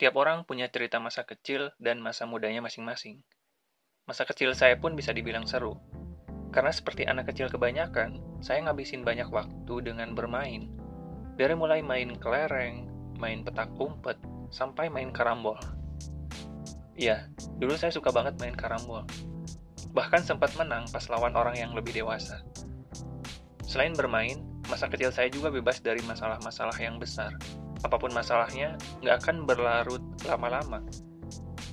Tiap orang punya cerita masa kecil dan masa mudanya masing-masing. Masa kecil saya pun bisa dibilang seru. Karena seperti anak kecil kebanyakan, saya ngabisin banyak waktu dengan bermain. Dari mulai main kelereng, main petak umpet, sampai main karambol. Iya, dulu saya suka banget main karambol. Bahkan sempat menang pas lawan orang yang lebih dewasa. Selain bermain, masa kecil saya juga bebas dari masalah-masalah yang besar apa pun masalahnya, nggak akan berlarut lama-lama.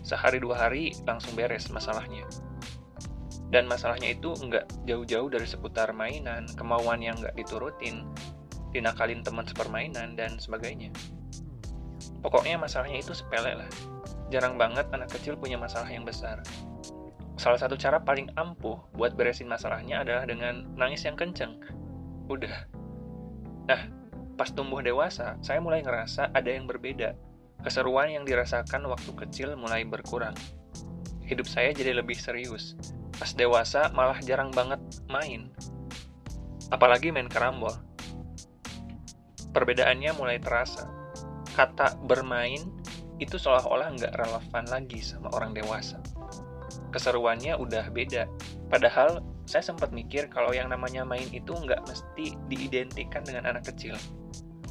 Sehari dua hari langsung beres masalahnya. Dan masalahnya itu nggak jauh-jauh dari seputar mainan, kemauan yang nggak diturutin, dinakalin teman sepermainan, dan sebagainya. Pokoknya masalahnya itu sepele lah. Jarang banget anak kecil punya masalah yang besar. Salah satu cara paling ampuh buat beresin masalahnya adalah dengan nangis yang kenceng. Udah. Nah, Pas tumbuh dewasa, saya mulai ngerasa ada yang berbeda. Keseruan yang dirasakan waktu kecil mulai berkurang. Hidup saya jadi lebih serius. Pas dewasa malah jarang banget main. Apalagi main karambol. Perbedaannya mulai terasa. Kata bermain itu seolah-olah nggak relevan lagi sama orang dewasa. Keseruannya udah beda. Padahal saya sempat mikir kalau yang namanya main itu nggak mesti diidentikan dengan anak kecil.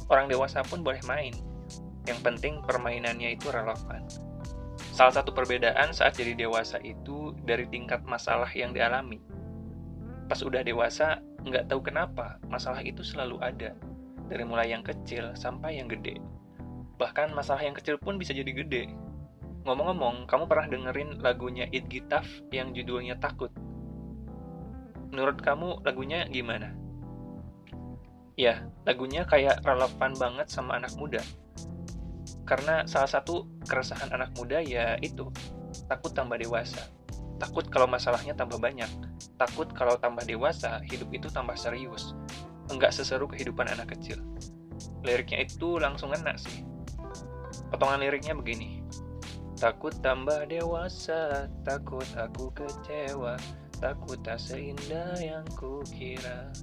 Orang dewasa pun boleh main. Yang penting permainannya itu relevan. Salah satu perbedaan saat jadi dewasa itu dari tingkat masalah yang dialami. Pas udah dewasa, nggak tahu kenapa masalah itu selalu ada. Dari mulai yang kecil sampai yang gede. Bahkan masalah yang kecil pun bisa jadi gede. Ngomong-ngomong, kamu pernah dengerin lagunya It Gitaf yang judulnya Takut? Menurut kamu lagunya gimana? Ya, lagunya kayak relevan banget sama anak muda. Karena salah satu keresahan anak muda ya itu, takut tambah dewasa. Takut kalau masalahnya tambah banyak. Takut kalau tambah dewasa, hidup itu tambah serius. Enggak seseru kehidupan anak kecil. Liriknya itu langsung enak sih. Potongan liriknya begini. Takut tambah dewasa, takut aku kecewa, takut tak seindah yang kukira.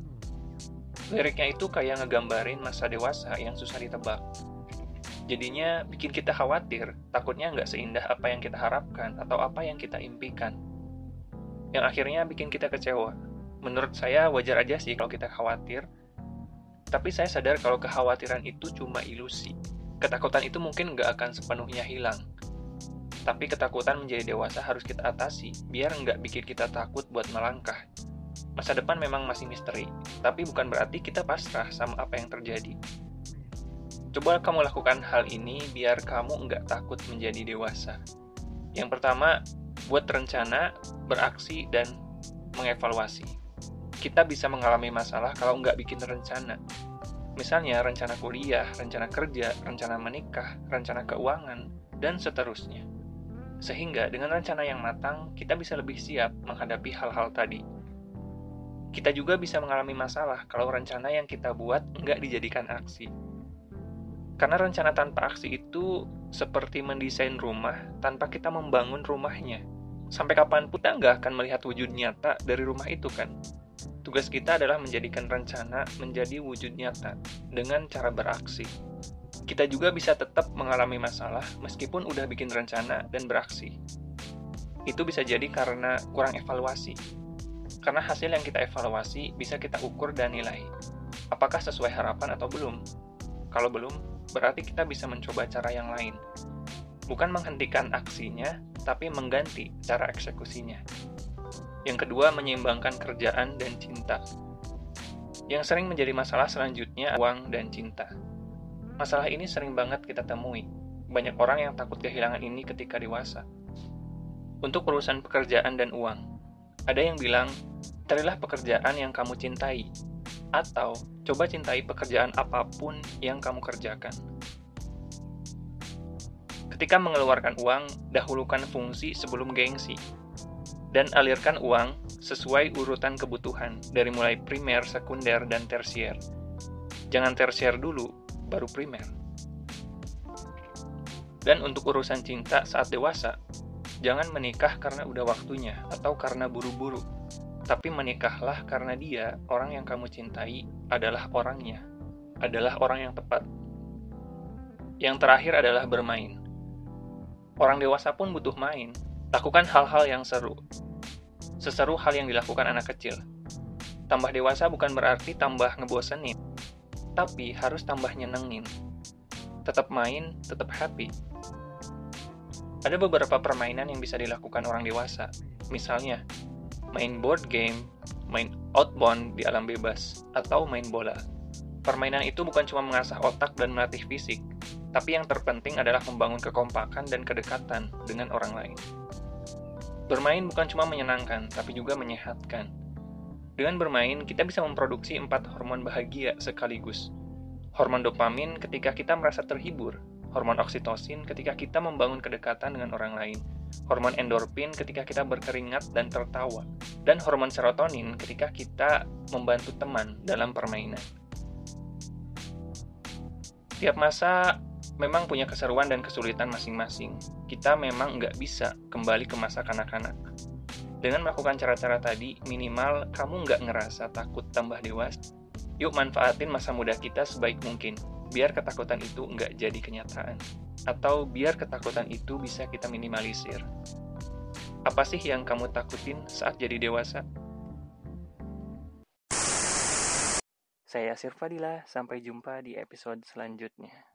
Liriknya itu kayak ngegambarin masa dewasa yang susah ditebak. Jadinya bikin kita khawatir, takutnya nggak seindah apa yang kita harapkan atau apa yang kita impikan. Yang akhirnya bikin kita kecewa. Menurut saya wajar aja sih kalau kita khawatir, tapi saya sadar kalau kekhawatiran itu cuma ilusi. Ketakutan itu mungkin nggak akan sepenuhnya hilang. Tapi ketakutan menjadi dewasa harus kita atasi, biar nggak bikin kita takut buat melangkah. Masa depan memang masih misteri, tapi bukan berarti kita pasrah sama apa yang terjadi. Coba kamu lakukan hal ini biar kamu nggak takut menjadi dewasa. Yang pertama, buat rencana, beraksi, dan mengevaluasi. Kita bisa mengalami masalah kalau nggak bikin rencana. Misalnya rencana kuliah, rencana kerja, rencana menikah, rencana keuangan, dan seterusnya. Sehingga dengan rencana yang matang, kita bisa lebih siap menghadapi hal-hal tadi. Kita juga bisa mengalami masalah kalau rencana yang kita buat nggak dijadikan aksi. Karena rencana tanpa aksi itu seperti mendesain rumah tanpa kita membangun rumahnya. Sampai kapan pun kita nggak akan melihat wujud nyata dari rumah itu kan. Tugas kita adalah menjadikan rencana menjadi wujud nyata dengan cara beraksi. Kita juga bisa tetap mengalami masalah meskipun udah bikin rencana dan beraksi. Itu bisa jadi karena kurang evaluasi karena hasil yang kita evaluasi bisa kita ukur dan nilai. Apakah sesuai harapan atau belum? Kalau belum, berarti kita bisa mencoba cara yang lain. Bukan menghentikan aksinya, tapi mengganti cara eksekusinya. Yang kedua, menyeimbangkan kerjaan dan cinta. Yang sering menjadi masalah selanjutnya, uang dan cinta. Masalah ini sering banget kita temui. Banyak orang yang takut kehilangan ini ketika dewasa. Untuk urusan pekerjaan dan uang, ada yang bilang, carilah pekerjaan yang kamu cintai, atau coba cintai pekerjaan apa pun yang kamu kerjakan. Ketika mengeluarkan uang, dahulukan fungsi sebelum gengsi, dan alirkan uang sesuai urutan kebutuhan dari mulai primer, sekunder, dan tersier. Jangan tersier dulu, baru primer. Dan untuk urusan cinta saat dewasa, jangan menikah karena udah waktunya atau karena buru-buru. Tapi menikahlah karena dia, orang yang kamu cintai, adalah orangnya, adalah orang yang tepat. Yang terakhir adalah bermain. Orang dewasa pun butuh main. Lakukan hal-hal yang seru. Seseru hal yang dilakukan anak kecil. Tambah dewasa bukan berarti tambah ngebosenin, tapi harus tambah nyenengin. Tetap main, tetap happy. Ada beberapa permainan yang bisa dilakukan orang dewasa, misalnya main board game, main outbound di alam bebas, atau main bola. Permainan itu bukan cuma mengasah otak dan melatih fisik, tapi yang terpenting adalah membangun kekompakan dan kedekatan dengan orang lain. Bermain bukan cuma menyenangkan, tapi juga menyehatkan. Dengan bermain, kita bisa memproduksi empat hormon bahagia sekaligus. Hormon dopamin ketika kita merasa terhibur, hormon oksitosin ketika kita membangun kedekatan dengan orang lain, hormon endorfin ketika kita berkeringat dan tertawa, dan hormon serotonin ketika kita membantu teman dalam permainan. Tiap masa memang punya keseruan dan kesulitan masing-masing. Kita memang nggak bisa kembali ke masa kanak-kanak. Dengan melakukan cara-cara tadi, minimal kamu nggak ngerasa takut tambah dewasa. Yuk manfaatin masa muda kita sebaik mungkin, biar ketakutan itu nggak jadi kenyataan. Atau biar ketakutan itu bisa kita minimalisir. Apa sih yang kamu takutin saat jadi dewasa? Saya Sirfadila, sampai jumpa di episode selanjutnya.